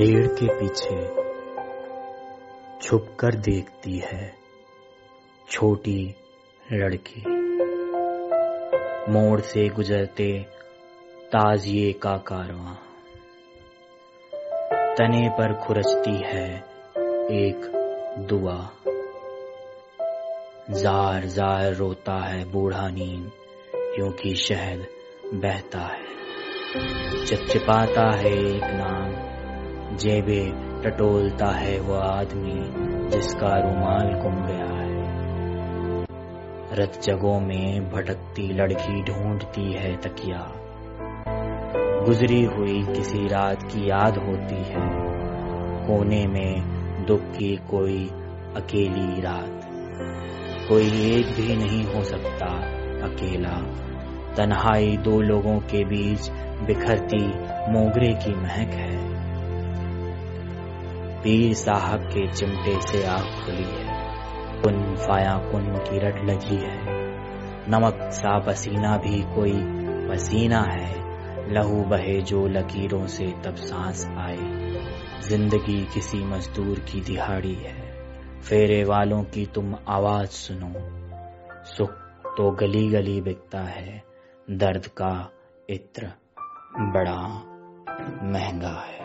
पेड़ के पीछे छुप कर देखती है छोटी लड़की। मोड़ से गुजरते ताजिए का कारवां। तने पर खुरचती है एक दुआ। जार जार रोता है बूढ़ा नीम क्योंकि शहद बहता है। चिपचिपाता है एक नाम। जेबे टटोलता है वो आदमी जिसका रुमाल गुम गया है। रत जगों में भटकती लड़की ढूंढती है तकिया। गुजरी हुई किसी रात की याद होती है। कोने में दुख की कोई अकेली रात। कोई एक भी नहीं हो सकता अकेला। तन्हाई दो लोगों के बीच बिखरती मोगरे की महक है। पीर साहब के चिमटे से आग खुली है। कुन फाया कुन की रट लगी है। नमक सा पसीना भी कोई पसीना है। लहू बहे जो लकीरों से तब सांस आए। ज़िंदगी किसी मजदूर की दिहाड़ी है। फेरे वालों की तुम आवाज़ सुनो। सुख तो गली गली बिकता है। दर्द का इत्र बड़ा महँगा है।